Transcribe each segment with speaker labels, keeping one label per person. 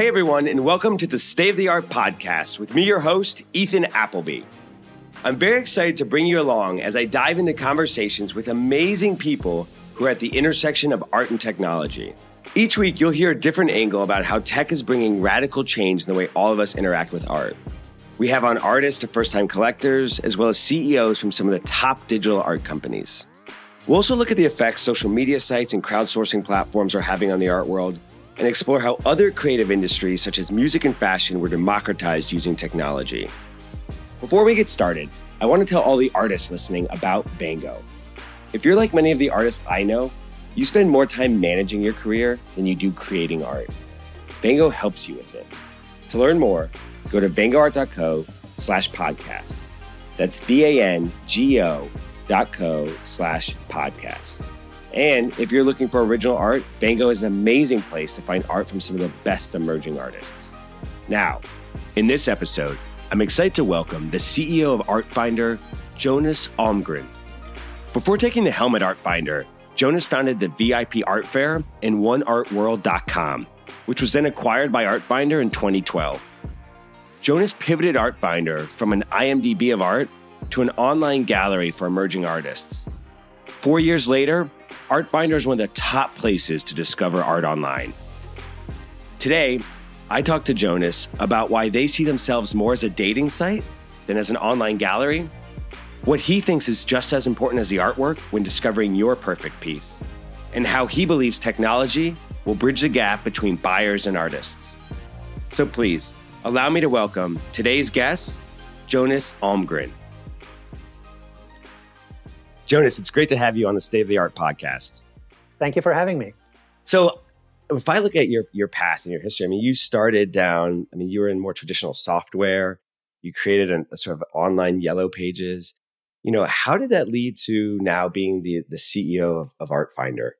Speaker 1: Hey, everyone, and welcome to the State of the Art podcast with me, your host, Ethan Appleby. I'm very excited to bring you along as I dive into conversations with amazing people who are at the intersection of art and technology. Each week, you'll hear a different angle about how tech is bringing radical change in the way all of us interact with art. We have on artists to first time collectors, as well as CEOs from some of the top digital art companies. We'll also look at the effects social media sites and crowdsourcing platforms are having on the art world and explore how other creative industries, such as music and fashion, were democratized using technology. Before we get started, I want to tell all the artists listening about Vango. If you're like many of the artists I know, you spend more time managing your career than you do creating art. Vango helps you with this. To learn more, go to vangoart.co slash podcast. That's V-A-N-G-O dot co slash podcast. And if you're looking for original art, Vango is an amazing place to find art from some of the best emerging artists. Now, in this episode, I'm excited to welcome the CEO of Artfinder, Jonas Almgren. Before taking the helm at Artfinder, Jonas founded the VIP Art Fair and OneArtWorld.com, which was then acquired by Artfinder in 2012. Jonas pivoted Artfinder from an IMDb of art to an online gallery for emerging artists. Four years later, Artfinder is one of the top places to discover art online. Today, I talked to Jonas about why they see themselves more as a dating site than as an online gallery, what he thinks is just as important as the artwork when discovering your perfect piece, and how he believes technology will bridge the gap between buyers and artists. So please, allow me to welcome today's guest, Jonas Almgren. Jonas, it's great to have you on the State of the Art podcast.
Speaker 2: Thank you for having me.
Speaker 1: So, if I look at your your path and your history, I mean, you started down. I mean, you were in more traditional software. You created a, a sort of online yellow pages. You know, how did that lead to now being the the CEO of, of Artfinder?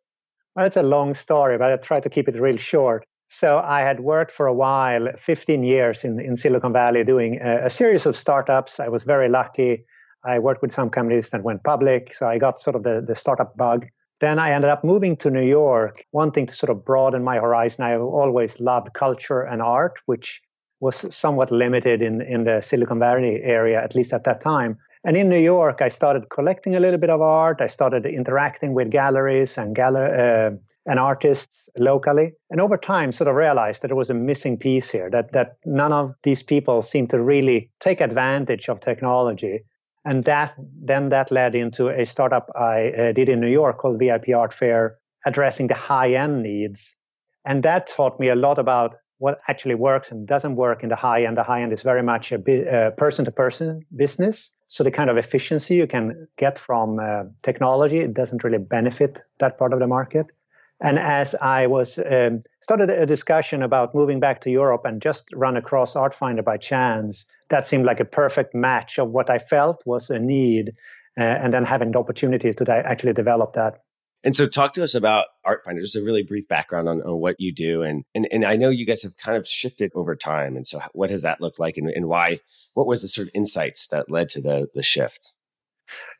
Speaker 2: Well, it's a long story, but I try to keep it real short. So I had worked for a while, 15 years in, in Silicon Valley, doing a, a series of startups. I was very lucky. I worked with some companies that went public, so I got sort of the, the startup bug. Then I ended up moving to New York, wanting to sort of broaden my horizon. I always loved culture and art, which was somewhat limited in, in the Silicon Valley area, at least at that time. And in New York, I started collecting a little bit of art. I started interacting with galleries and galler- uh, and artists locally. And over time, sort of realized that there was a missing piece here, that, that none of these people seemed to really take advantage of technology and that then that led into a startup I uh, did in New York called VIP Art Fair, addressing the high end needs. And that taught me a lot about what actually works and doesn't work in the high end. The high end is very much a person to person business. So the kind of efficiency you can get from uh, technology, it doesn't really benefit that part of the market. And as I was um, started a discussion about moving back to Europe and just run across Artfinder by chance, that seemed like a perfect match of what I felt was a need, uh, and then having the opportunity to actually develop that.
Speaker 1: And so, talk to us about Artfinder. Just a really brief background on, on what you do, and, and and I know you guys have kind of shifted over time. And so, what has that looked like, and, and why? What was the sort of insights that led to the the shift?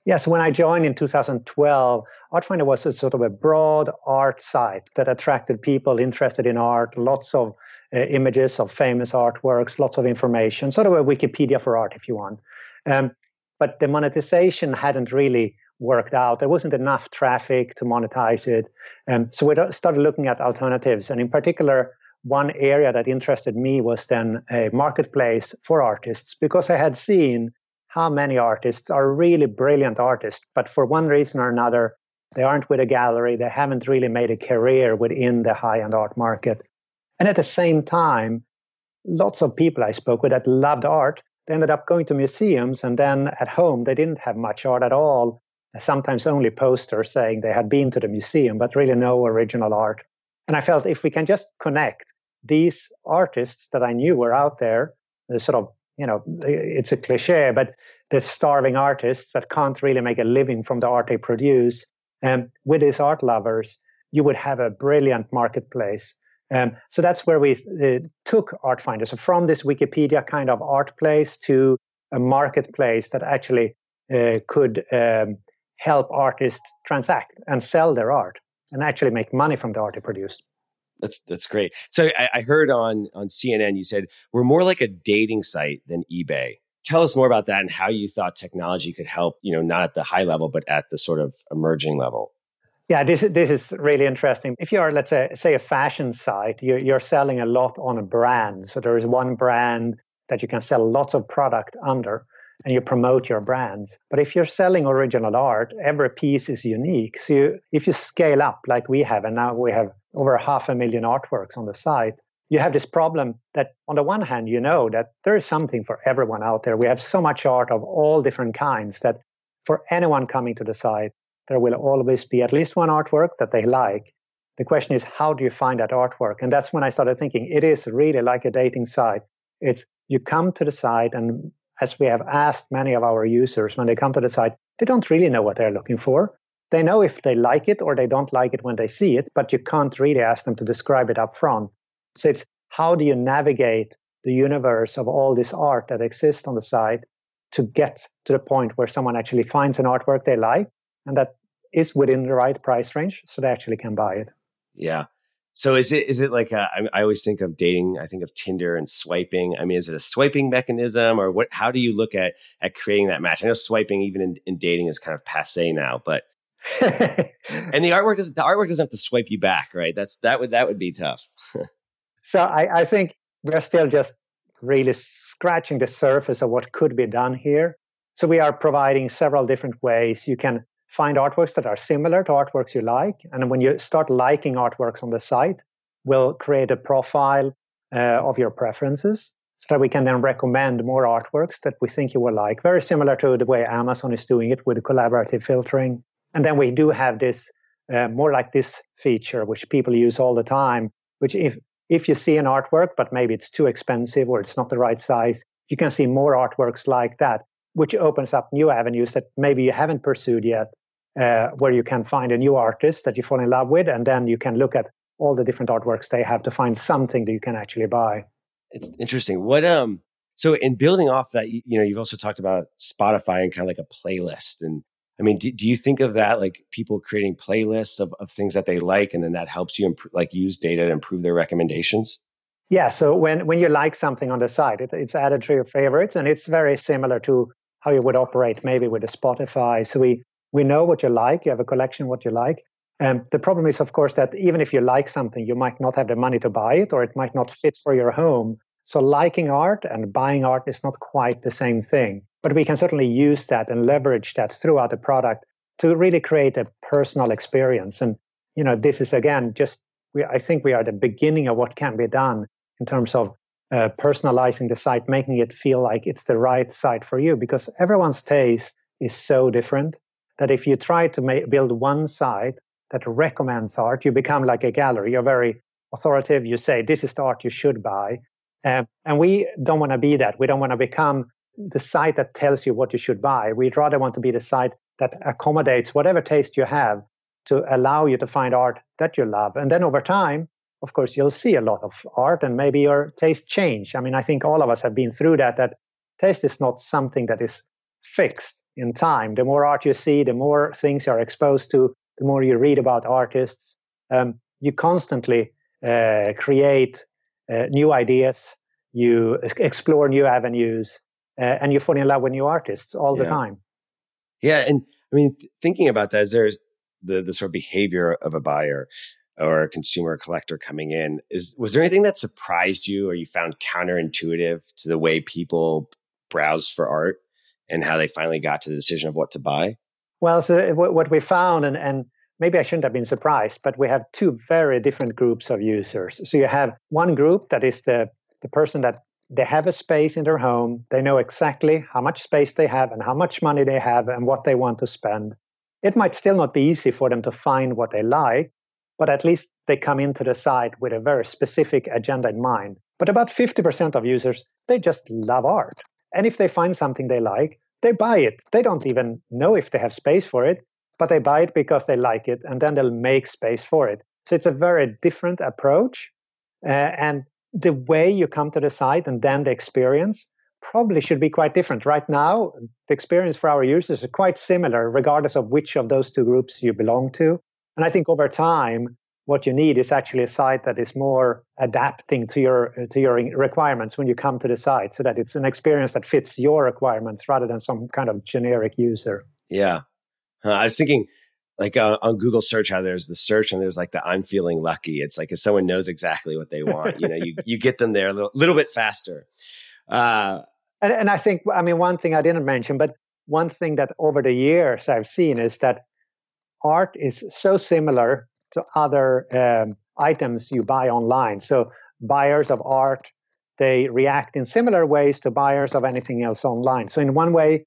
Speaker 2: Yes, when I joined in 2012, Artfinder was a sort of a broad art site that attracted people interested in art, lots of uh, images of famous artworks, lots of information, sort of a Wikipedia for art, if you want. Um, but the monetization hadn't really worked out. There wasn't enough traffic to monetize it. Um, so we started looking at alternatives. And in particular, one area that interested me was then a marketplace for artists because I had seen how many artists are really brilliant artists, but for one reason or another, they aren't with a gallery. They haven't really made a career within the high end art market. And at the same time, lots of people I spoke with that loved art, they ended up going to museums and then at home, they didn't have much art at all. Sometimes only posters saying they had been to the museum, but really no original art. And I felt if we can just connect these artists that I knew were out there, the sort of you know, it's a cliche, but the starving artists that can't really make a living from the art they produce. And um, with these art lovers, you would have a brilliant marketplace. Um, so that's where we uh, took Artfinder. So from this Wikipedia kind of art place to a marketplace that actually uh, could um, help artists transact and sell their art and actually make money from the art they produced.
Speaker 1: That's that's great. So I, I heard on on CNN you said we're more like a dating site than eBay. Tell us more about that and how you thought technology could help. You know, not at the high level, but at the sort of emerging level.
Speaker 2: Yeah, this this is really interesting. If you are, let's say, say a fashion site, you're, you're selling a lot on a brand. So there is one brand that you can sell lots of product under and you promote your brands. But if you're selling original art, every piece is unique. So you, if you scale up like we have, and now we have over half a million artworks on the site, you have this problem that on the one hand, you know that there is something for everyone out there. We have so much art of all different kinds that for anyone coming to the site, there will always be at least one artwork that they like. The question is, how do you find that artwork? And that's when I started thinking it is really like a dating site. It's you come to the site and as we have asked many of our users when they come to the site, they don't really know what they're looking for. They know if they like it or they don't like it when they see it, but you can't really ask them to describe it up front. So it's how do you navigate the universe of all this art that exists on the site to get to the point where someone actually finds an artwork they like and that is within the right price range so they actually can buy it.
Speaker 1: Yeah. So is it is it like a, I always think of dating. I think of Tinder and swiping. I mean, is it a swiping mechanism or what? How do you look at at creating that match? I know swiping even in, in dating is kind of passe now, but and the artwork doesn't the artwork doesn't have to swipe you back, right? That's that would that would be tough.
Speaker 2: so I, I think we're still just really scratching the surface of what could be done here. So we are providing several different ways you can find artworks that are similar to artworks you like. And when you start liking artworks on the site, we'll create a profile uh, of your preferences so that we can then recommend more artworks that we think you will like. Very similar to the way Amazon is doing it with collaborative filtering. And then we do have this uh, more like this feature, which people use all the time, which if if you see an artwork, but maybe it's too expensive or it's not the right size, you can see more artworks like that, which opens up new avenues that maybe you haven't pursued yet uh, where you can find a new artist that you fall in love with, and then you can look at all the different artworks they have to find something that you can actually buy.
Speaker 1: It's interesting. What um, so in building off that, you, you know, you've also talked about Spotify and kind of like a playlist, and I mean, do, do you think of that like people creating playlists of, of things that they like, and then that helps you imp- like use data to improve their recommendations?
Speaker 2: Yeah. So when when you like something on the site, it, it's added to your favorites, and it's very similar to how you would operate maybe with a Spotify. So we we know what you like. You have a collection what you like. And the problem is, of course, that even if you like something, you might not have the money to buy it, or it might not fit for your home. So liking art and buying art is not quite the same thing. But we can certainly use that and leverage that throughout the product to really create a personal experience. And you know, this is again just we, I think we are the beginning of what can be done in terms of uh, personalizing the site, making it feel like it's the right site for you, because everyone's taste is so different that if you try to build one site that recommends art, you become like a gallery. You're very authoritative. You say, this is the art you should buy. Um, and we don't want to be that. We don't want to become the site that tells you what you should buy. We'd rather want to be the site that accommodates whatever taste you have to allow you to find art that you love. And then over time, of course, you'll see a lot of art and maybe your taste change. I mean, I think all of us have been through that, that taste is not something that is fixed in time. The more art you see, the more things you're exposed to, the more you read about artists. Um, you constantly uh, create uh, new ideas, you explore new avenues, uh, and you fall in love with new artists all yeah. the time.
Speaker 1: Yeah, and I mean, th- thinking about that, is there the the sort of behavior of a buyer or a consumer collector coming in? Is was there anything that surprised you, or you found counterintuitive to the way people browse for art? and how they finally got to the decision of what to buy?
Speaker 2: Well, so what we found, and, and maybe I shouldn't have been surprised, but we have two very different groups of users. So you have one group that is the, the person that they have a space in their home. They know exactly how much space they have and how much money they have and what they want to spend. It might still not be easy for them to find what they like, but at least they come into the site with a very specific agenda in mind. But about 50% of users, they just love art. And if they find something they like, they buy it. They don't even know if they have space for it, but they buy it because they like it, and then they'll make space for it. So it's a very different approach. Uh, and the way you come to the site and then the experience probably should be quite different. Right now, the experience for our users is quite similar, regardless of which of those two groups you belong to. And I think over time, what you need is actually a site that is more adapting to your to your requirements when you come to the site so that it's an experience that fits your requirements rather than some kind of generic user
Speaker 1: yeah i was thinking like uh, on google search how there's the search and there's like the i'm feeling lucky it's like if someone knows exactly what they want you know you, you get them there a little, little bit faster
Speaker 2: uh, and, and i think i mean one thing i didn't mention but one thing that over the years i've seen is that art is so similar to other um, items you buy online. So buyers of art they react in similar ways to buyers of anything else online. So in one way,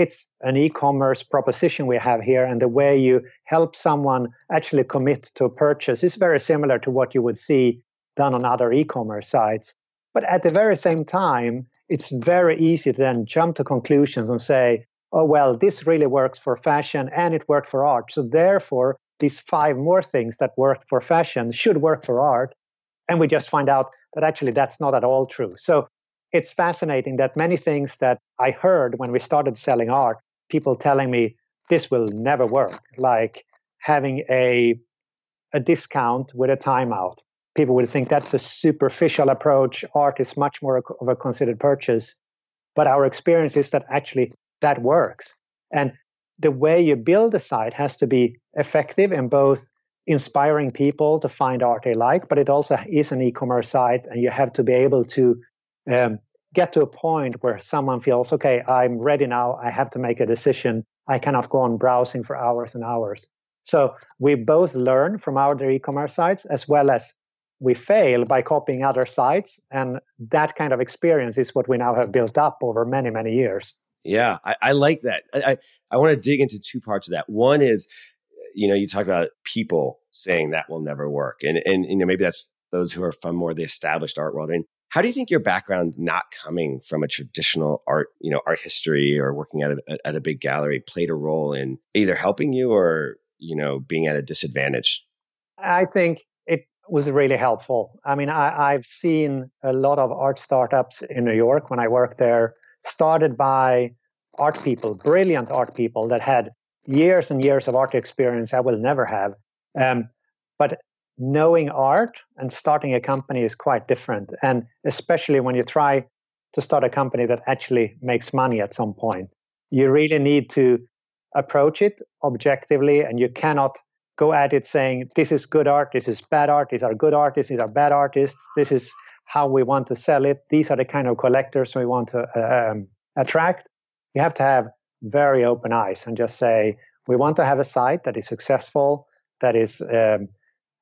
Speaker 2: it's an e-commerce proposition we have here, and the way you help someone actually commit to a purchase is very similar to what you would see done on other e-commerce sites. But at the very same time, it's very easy to then jump to conclusions and say, oh, well, this really works for fashion and it worked for art. So therefore, these five more things that worked for fashion should work for art. And we just find out that actually that's not at all true. So it's fascinating that many things that I heard when we started selling art, people telling me this will never work, like having a, a discount with a timeout. People would think that's a superficial approach. Art is much more of a considered purchase. But our experience is that actually that works. And the way you build a site has to be effective in both inspiring people to find art they like, but it also is an e-commerce site, and you have to be able to um, get to a point where someone feels, okay, I'm ready now. I have to make a decision. I cannot go on browsing for hours and hours. So we both learn from other e-commerce sites as well as we fail by copying other sites, and that kind of experience is what we now have built up over many many years.
Speaker 1: Yeah, I, I like that. I, I, I want to dig into two parts of that. One is, you know, you talk about people saying that will never work, and and you know maybe that's those who are from more the established art world. And how do you think your background, not coming from a traditional art, you know, art history or working at a at a big gallery, played a role in either helping you or you know being at a disadvantage?
Speaker 2: I think it was really helpful. I mean, I, I've seen a lot of art startups in New York when I worked there started by art people, brilliant art people that had years and years of art experience I will never have. Um, but knowing art and starting a company is quite different. And especially when you try to start a company that actually makes money at some point, you really need to approach it objectively and you cannot go at it saying, this is good art, this is bad art, these are good artists, these are bad artists, this is how we want to sell it. These are the kind of collectors we want to uh, um, attract. You have to have very open eyes and just say, we want to have a site that is successful, that is um,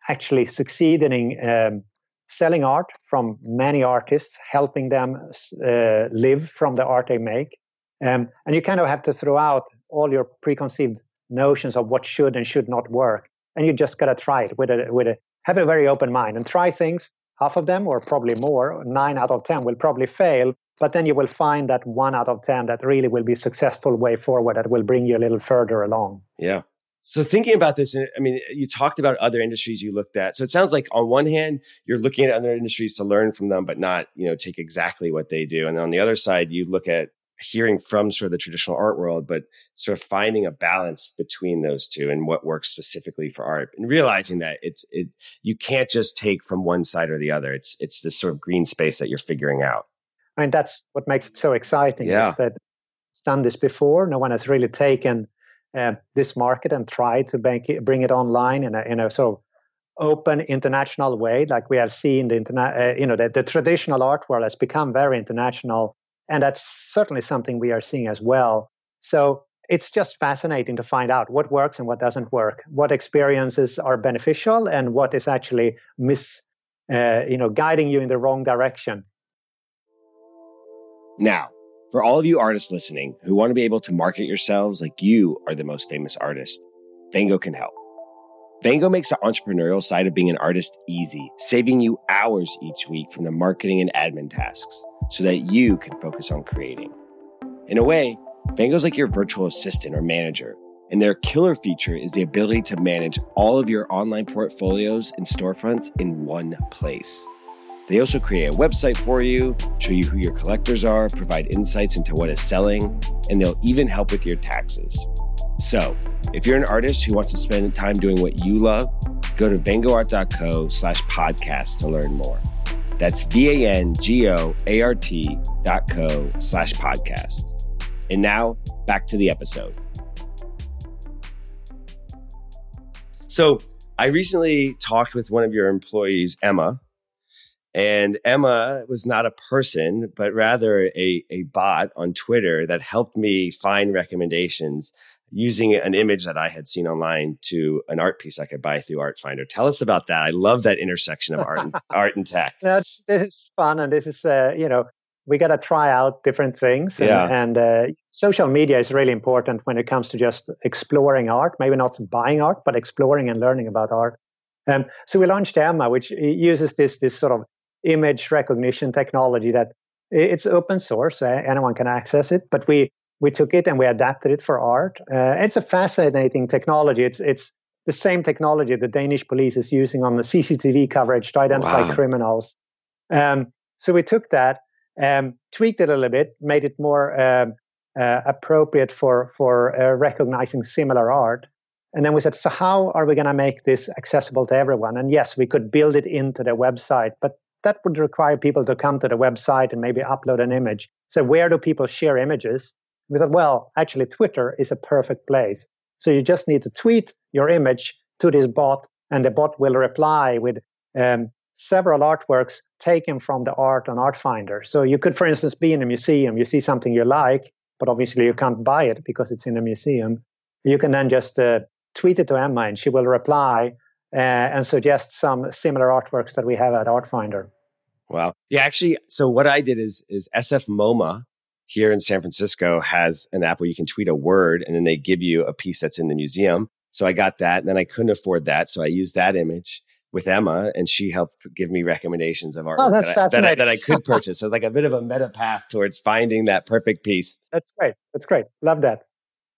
Speaker 2: actually succeeding in um, selling art from many artists, helping them uh, live from the art they make. Um, and you kind of have to throw out all your preconceived notions of what should and should not work. And you just got to try it with a, with a, have a very open mind and try things half of them, or probably more, nine out of 10 will probably fail. But then you will find that one out of 10 that really will be successful way forward that will bring you a little further along.
Speaker 1: Yeah. So thinking about this, I mean, you talked about other industries you looked at. So it sounds like on one hand, you're looking at other industries to learn from them, but not, you know, take exactly what they do. And on the other side, you look at hearing from sort of the traditional art world, but sort of finding a balance between those two and what works specifically for art and realizing that it's, it, you can't just take from one side or the other. It's, it's this sort of green space that you're figuring out.
Speaker 2: I mean, that's what makes it so exciting yeah. is that it's done this before. No one has really taken uh, this market and try to it, bring it online in a, in a sort of open international way, like we have seen the internet, uh, you know, the, the traditional art world has become very international and that's certainly something we are seeing as well. So it's just fascinating to find out what works and what doesn't work, what experiences are beneficial and what is actually mis, uh, you know, guiding you in the wrong direction.
Speaker 1: Now, for all of you artists listening who want to be able to market yourselves like you are the most famous artist, Vango can help. Vango makes the entrepreneurial side of being an artist easy, saving you hours each week from the marketing and admin tasks so that you can focus on creating. In a way, Vango's like your virtual assistant or manager, and their killer feature is the ability to manage all of your online portfolios and storefronts in one place. They also create a website for you, show you who your collectors are, provide insights into what is selling, and they'll even help with your taxes. So, if you're an artist who wants to spend time doing what you love, go to vangoart.co slash podcast to learn more. That's V A N G O A R T dot co slash podcast. And now back to the episode. So I recently talked with one of your employees, Emma, and Emma was not a person, but rather a, a bot on Twitter that helped me find recommendations using an image that I had seen online to an art piece I could buy through Artfinder. Tell us about that. I love that intersection of art and, art and tech.
Speaker 2: That's this is fun, and this is uh, you know we got to try out different things. And, yeah. and uh, social media is really important when it comes to just exploring art. Maybe not buying art, but exploring and learning about art. Um, so we launched Emma, which uses this this sort of image recognition technology that it's open source, so anyone can access it. But we we took it and we adapted it for art. Uh, it's a fascinating technology. It's it's the same technology the Danish police is using on the CCTV coverage to identify wow. criminals. Um, so we took that, um, tweaked it a little bit, made it more um, uh, appropriate for for uh, recognizing similar art. And then we said, so how are we going to make this accessible to everyone? And yes, we could build it into the website, but that would require people to come to the website and maybe upload an image. So where do people share images? We thought, well, actually, Twitter is a perfect place. So you just need to tweet your image to this bot, and the bot will reply with um, several artworks taken from the art on Artfinder. So you could, for instance, be in a museum, you see something you like, but obviously you can't buy it because it's in a museum. You can then just uh, tweet it to Emma, and she will reply and suggest some similar artworks that we have at Artfinder.
Speaker 1: Wow. Yeah, actually, so what I did is is SF MoMA here in San Francisco has an app where you can tweet a word and then they give you a piece that's in the museum. So I got that and then I couldn't afford that. So I used that image with Emma and she helped give me recommendations of art
Speaker 2: oh,
Speaker 1: that,
Speaker 2: I, that,
Speaker 1: that I could purchase. so it's like a bit of a meta path towards finding that perfect piece.
Speaker 2: That's great. That's great. Love that.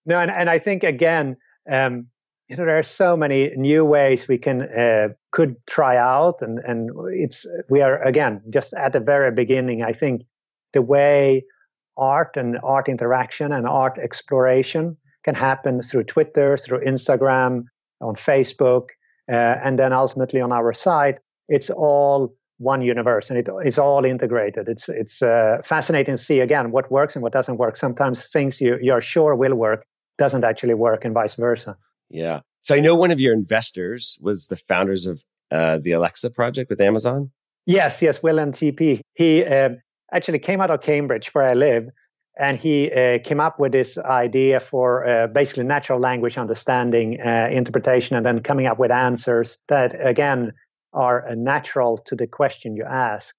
Speaker 2: No, and, and I think again, um, you know, there are so many new ways we can uh, could try out, and and it's we are again just at the very beginning. I think the way art and art interaction and art exploration can happen through Twitter, through Instagram, on Facebook, uh, and then ultimately on our site. It's all one universe, and it, it's all integrated. It's it's uh, fascinating to see again what works and what doesn't work. Sometimes things you you're sure will work doesn't actually work, and vice versa.
Speaker 1: Yeah. So I know one of your investors was the founders of uh, the Alexa project with Amazon.
Speaker 2: Yes, yes, Will and TP. He uh, actually came out of Cambridge, where I live, and he uh, came up with this idea for uh, basically natural language understanding, uh, interpretation, and then coming up with answers that, again, are uh, natural to the question you ask.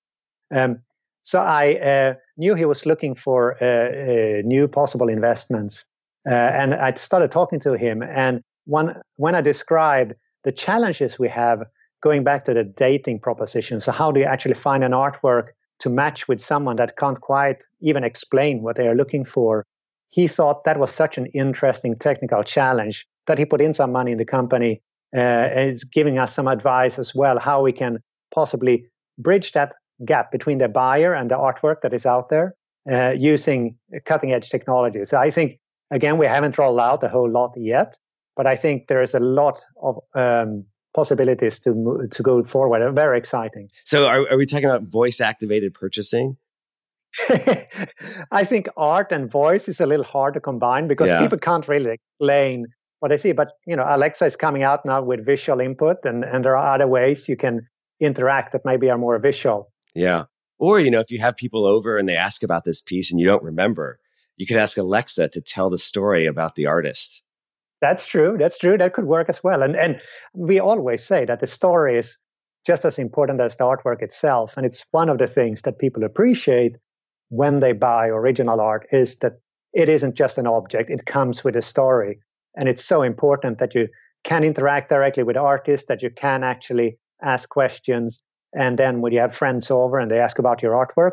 Speaker 2: Um, so I uh, knew he was looking for uh, new possible investments, and I started talking to him. And when when I described the challenges we have going back to the dating proposition, so how do you actually find an artwork to match with someone that can't quite even explain what they are looking for. He thought that was such an interesting technical challenge that he put in some money in the company. Uh, is giving us some advice as well how we can possibly bridge that gap between the buyer and the artwork that is out there uh, using cutting edge technology. So I think again we haven't rolled out a whole lot yet, but I think there is a lot of um, possibilities to to go forward. Very exciting.
Speaker 1: So, are, are we talking about voice activated purchasing?
Speaker 2: I think art and voice is a little hard to combine because yeah. people can't really explain what they see. But you know, Alexa is coming out now with visual input, and and there are other ways you can interact that maybe are more visual.
Speaker 1: Yeah. Or you know, if you have people over and they ask about this piece and you don't remember, you could ask Alexa to tell the story about the artist.
Speaker 2: That's true. That's true. That could work as well. And and we always say that the story is just as important as the artwork itself. And it's one of the things that people appreciate when they buy original art is that it isn't just an object, it comes with a story. And it's so important that you can interact directly with artists, that you can actually ask questions. And then when you have friends over and they ask about your artwork,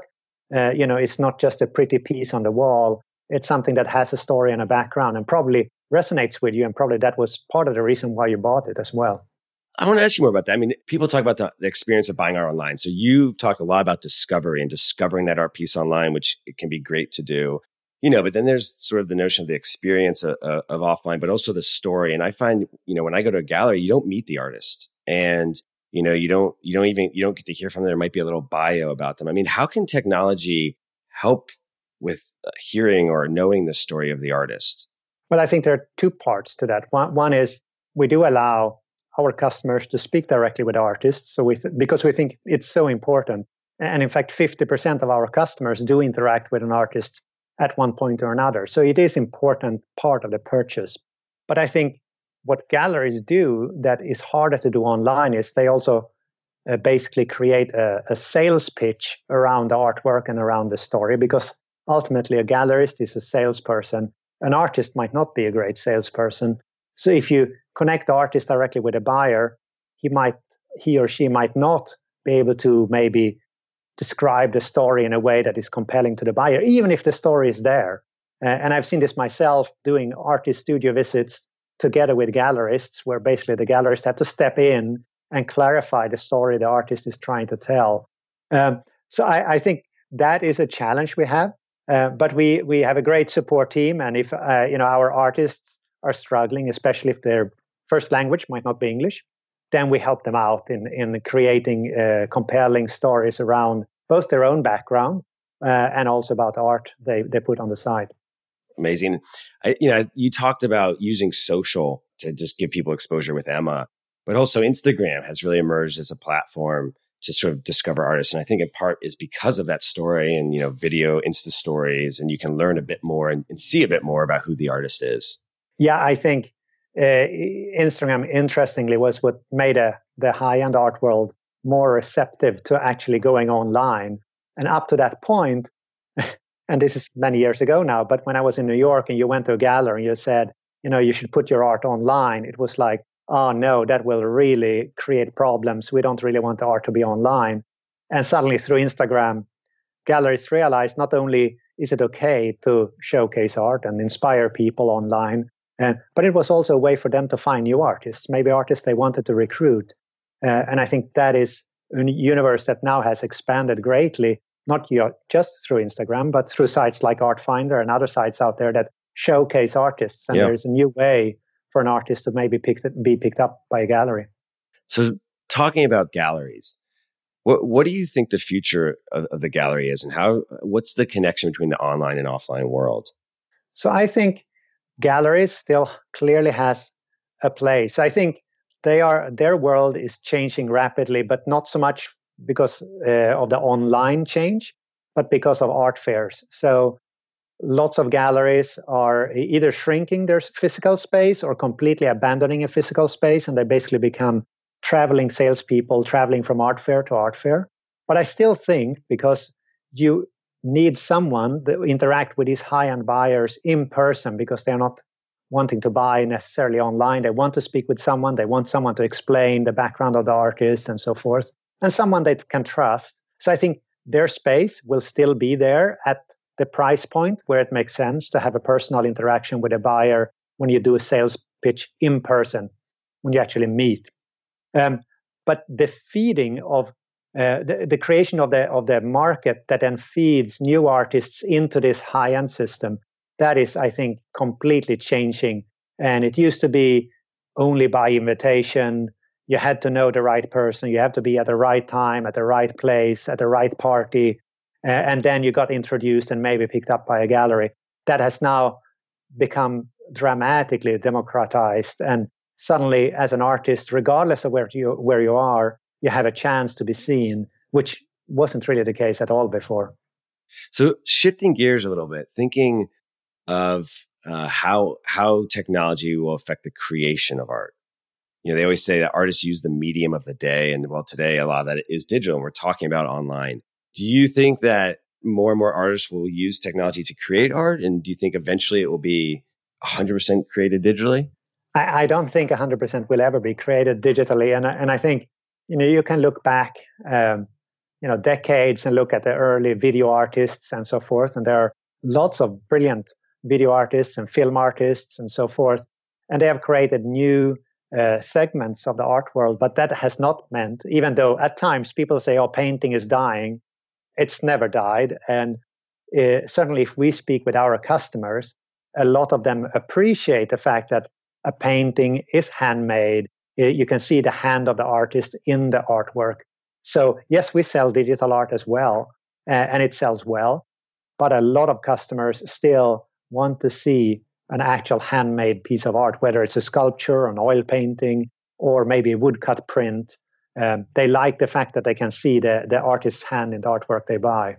Speaker 2: uh, you know, it's not just a pretty piece on the wall. It's something that has a story and a background and probably resonates with you. And probably that was part of the reason why you bought it as well.
Speaker 1: I want to ask you more about that. I mean, people talk about the, the, experience of buying art online. So you've talked a lot about discovery and discovering that art piece online, which it can be great to do. You know, but then there's sort of the notion of the experience of, of offline, but also the story. And I find, you know, when I go to a gallery, you don't meet the artist and you know you don't you don't even you don't get to hear from them there might be a little bio about them i mean how can technology help with uh, hearing or knowing the story of the artist
Speaker 2: well i think there are two parts to that. One, one is we do allow our customers to speak directly with artists so we th- because we think it's so important. And in fact 50% of our customers do interact with an artist at one point or another. So it is important part of the purchase. But i think what galleries do that is harder to do online is they also uh, basically create a, a, sales pitch around the artwork and around the story because ultimately a gallerist is a salesperson an artist might not be a great salesperson so if you connect the artist directly with a buyer he might he or she might not be able to maybe describe the story in a way that is compelling to the buyer even if the story is there uh, and i've seen this myself doing artist studio visits together with gallerists, where basically the gallerist had to step in and clarify the story the artist is trying to tell. Um, so I, I, think that is a challenge we have. Uh, but we we have a great support team, and if uh, you know our artists are struggling, especially if their first language might not be English, then we help them out in in creating uh, compelling stories around both their own background uh, and also about art they they put on the side
Speaker 1: amazing. I, you know, you talked about using social to just give people exposure with Emma, but also Instagram has really emerged as a platform to sort of discover artists. And I think in part is because of that story and, you know, video Insta stories, and you can learn a bit more and, and see a bit more about who the artist is.
Speaker 2: Yeah, I think uh, Instagram, interestingly, was what made a, uh, the high end art world more receptive to actually going online. And up to that point, and this is many years ago now, but when I was in New York and you went to a gallery and you said, you know, you should put your art online, it was like, oh no, that will really create problems. We don't really want the art to be online. And suddenly through Instagram, galleries realized not only is it okay to showcase art and inspire people online, and, but it was also a way for them to find new artists, maybe artists they wanted to recruit. Uh, and I think that is a universe that now has expanded greatly not just through Instagram, but through sites like Artfinder and other sites out there that showcase artists. And yeah. there's a new way for an artist to maybe pick be picked up by a gallery.
Speaker 1: So, talking about galleries, what what do you think the future of, of the gallery is, and how? What's the connection between the online and offline world?
Speaker 2: So, I think galleries still clearly has a place. I think they are their world is changing rapidly, but not so much because uh, of the online change, but because of art fairs. So lots of galleries are either shrinking their physical space or completely abandoning a physical space, and they basically become traveling salespeople traveling from art fair to art fair. But I still think because you need someone to interact with these high end buyers in person because they're not wanting to buy necessarily online. They want to speak with someone, they want someone to explain the background of the artist and so forth and someone they can trust. So I think their space will still be there at the price point where it makes sense to have a personal interaction with a buyer when you do a sales pitch in person, when you actually meet. Um, but the feeding of uh, the, the creation of the of the market that then feeds new artists into this high end system that is i think completely changing and it used to be only by invitation you had to know the right person. You have to be at the right time, at the right place, at the right party. And then you got introduced and maybe picked up by a gallery. That has now become dramatically democratized. And suddenly, as an artist, regardless of where you, where you are, you have a chance to be seen, which wasn't really the case at all before.
Speaker 1: So, shifting gears a little bit, thinking of uh, how how technology will affect the creation of art you know, they always say that artists use the medium of the day. And well, today a lot of that is digital and we're talking about online. Do you think that more and more artists will use technology to create art? And do you think eventually it will be 100% created digitally?
Speaker 2: I, I don't think 100% will ever be created digitally. And, and I think, you know, you can look back, um, you know, decades and look at the early video artists and so forth. And there are lots of brilliant video artists and film artists and so forth. And they have created new uh, segments of the art world, but that has not meant, even though at times people say, oh, painting is dying, it's never died. And uh, certainly, if we speak with our customers, a lot of them appreciate the fact that a painting is handmade, You can see the hand of the artist in the artwork. So, yes, we sell digital art as well, and it sells well. But a lot of customers still want to see an actual handmade piece of art, whether it's a sculpture, an oil painting, or maybe a woodcut print. Um, they like the fact that they can see the, the artist's hand in the artwork they buy.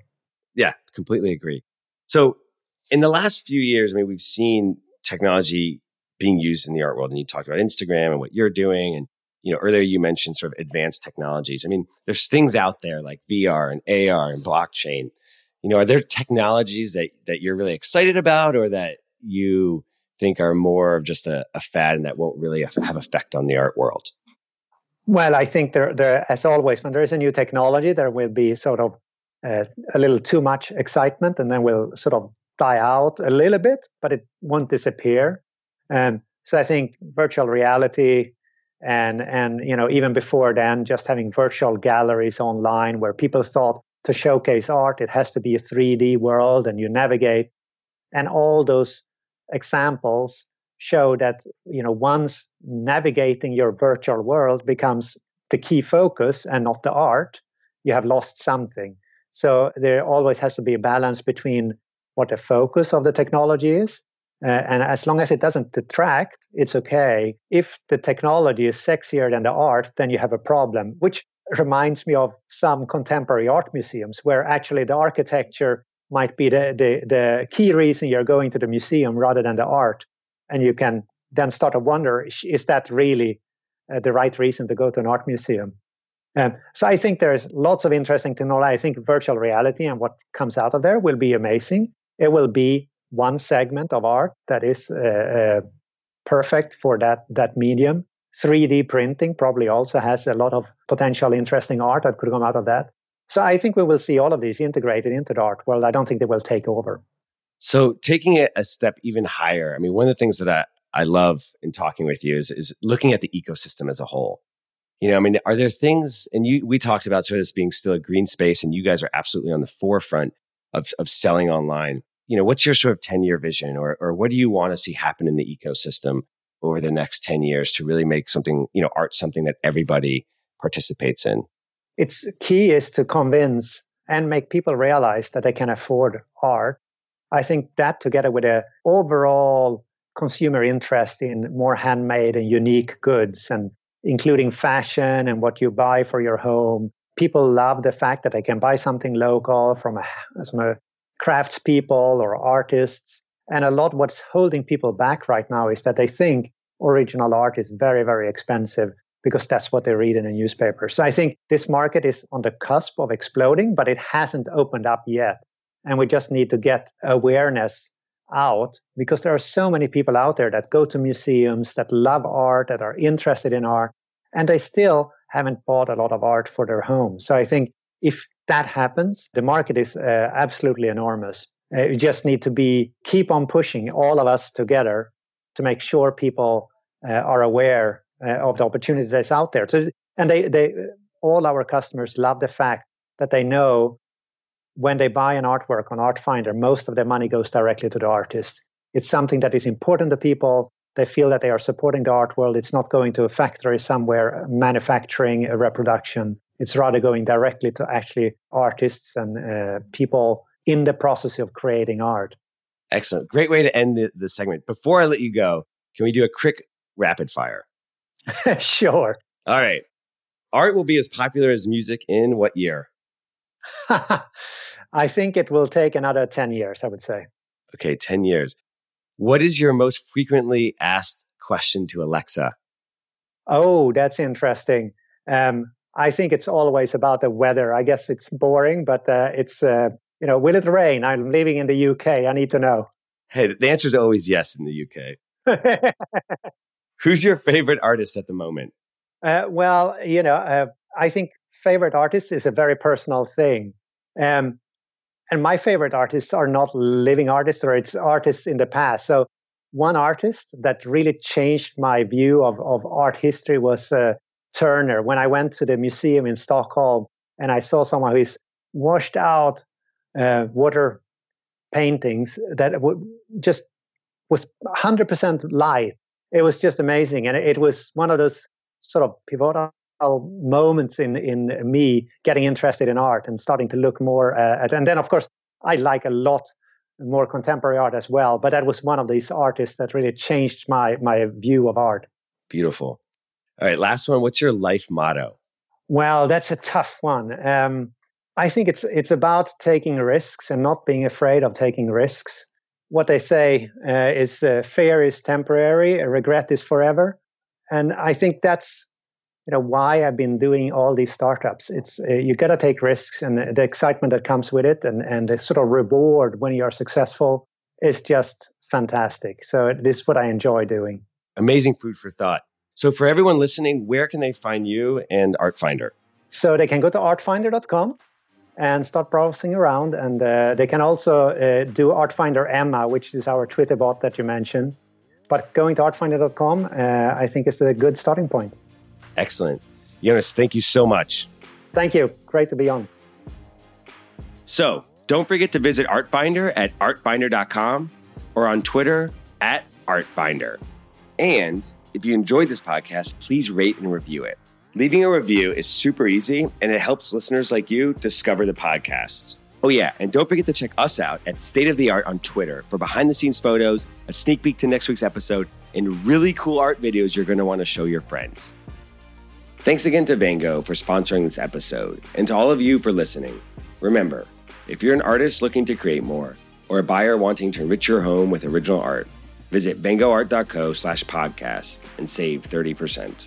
Speaker 1: Yeah, completely agree. So, in the last few years, I mean, we've seen technology being used in the art world, and you talked about Instagram and what you're doing, and you know, earlier you mentioned sort of advanced technologies. I mean, there's things out there like VR and AR and blockchain. You know, are there technologies that that you're really excited about, or that you think are more of just a, a fad and that won't really have effect on the art world?
Speaker 2: Well, I think there, there, as always, when there is a new technology, there will be sort of uh, a little too much excitement, and then will sort of die out a little bit, but it won't disappear. Um, so I think virtual reality, and and you know even before then, just having virtual galleries online where people thought to showcase art, it has to be a 3D world, and you navigate, and all those examples show that you know once navigating your virtual world becomes the key focus and not the art you have lost something so there always has to be a balance between what the focus of the technology is uh, and as long as it doesn't detract it's okay if the technology is sexier than the art then you have a problem which reminds me of some contemporary art museums where actually the architecture might be the, the, the key reason you're going to the museum rather than the art. And you can then start to wonder is that really uh, the right reason to go to an art museum? Um, so I think there's lots of interesting technology. I think virtual reality and what comes out of there will be amazing. It will be one segment of art that is uh, uh, perfect for that that medium. 3D printing probably also has a lot of potential interesting art that could come out of that. So I think we will see all of these integrated into the art world. I don't think they will take over.
Speaker 1: So taking it a step even higher, I mean, one of the things that I, I love in talking with you is, is looking at the ecosystem as a whole. You know, I mean, are there things, and you, we talked about sort of this being still a green space and you guys are absolutely on the forefront of, of selling online. You know, what's your sort of 10 year vision or, or what do you want to see happen in the ecosystem over the next 10 years to really make something, you know, art something that everybody participates in?
Speaker 2: its key is to convince and make people realize that they can afford art. I think that together with a overall consumer interest in more handmade and unique goods and including fashion and what you buy for your home. People love the fact that they can buy something local from a, from a craftspeople or artists. And a lot what's holding people back right now is that they think original art is very, very expensive because that's what they read in a newspaper. So I think this market is on the cusp of exploding, but it hasn't opened up yet. And we just need to get awareness out because there are so many people out there that go to museums, that love art, that are interested in art, and they still haven't bought a lot of art for their home. So I think if that happens, the market is uh, absolutely enormous. Uh, you just need to be keep on pushing all of us together to make sure people uh, are aware uh, of the opportunity that's out there. So, and they, they, all our customers love the fact that they know when they buy an artwork on Artfinder, most of their money goes directly to the artist. It's something that is important to people. They feel that they are supporting the art world. It's not going to a factory somewhere manufacturing a reproduction. It's rather going directly to actually artists and uh, people in the process of creating art.
Speaker 1: Excellent. Great way to end the, the segment. Before I let you go, can we do a quick rapid fire?
Speaker 2: sure.
Speaker 1: All right. Art will be as popular as music in what year?
Speaker 2: I think it will take another 10 years, I would say.
Speaker 1: Okay, 10 years. What is your most frequently asked question to Alexa?
Speaker 2: Oh, that's interesting. Um, I think it's always about the weather. I guess it's boring, but uh, it's, uh, you know, will it rain? I'm living in the UK. I need to know.
Speaker 1: Hey, the answer is always yes in the UK. Who's your favorite artist at the moment?
Speaker 2: Uh, well, you know, uh, I think favorite artist is a very personal thing. Um, and my favorite artists are not living artists or it's artists in the past. So one artist that really changed my view of, of art history was uh, Turner. When I went to the museum in Stockholm and I saw someone who is washed out uh, water paintings that w- just was 100% light it was just amazing. And it was one of those sort of pivotal moments in in me getting interested in art and starting to look more uh, at. And then, of course, I like a lot more contemporary art as well. But that was one of these artists that really changed my my view of art.
Speaker 1: Beautiful. All right, last one. What's your life motto?
Speaker 2: Well, that's a tough one. Um, I think it's it's about taking risks and not being afraid of taking risks. What they say uh, is uh, fear is temporary, regret is forever, and I think that's you know why I've been doing all these startups. It's uh, you got to take risks, and the excitement that comes with it, and and the sort of reward when you are successful is just fantastic. So this is what I enjoy doing.
Speaker 1: Amazing food for thought. So for everyone listening, where can they find you and Artfinder?
Speaker 2: So they can go to artfinder.com and start browsing around, and uh, they can also uh, do Artfinder Emma, which is our Twitter bot that you mentioned. But going to artfinder.com, uh, I think is a good starting point.
Speaker 1: Excellent. Jonas, thank you so much.
Speaker 2: Thank you. Great to be on.
Speaker 1: So don't forget to visit Artfinder at artfinder.com or on Twitter at Artfinder. And if you enjoyed this podcast, please rate and review it. Leaving a review is super easy and it helps listeners like you discover the podcast. Oh, yeah, and don't forget to check us out at State of the Art on Twitter for behind the scenes photos, a sneak peek to next week's episode, and really cool art videos you're going to want to show your friends. Thanks again to Vango for sponsoring this episode, and to all of you for listening. Remember, if you're an artist looking to create more, or a buyer wanting to enrich your home with original art, visit vangoart.co slash podcast and save 30%.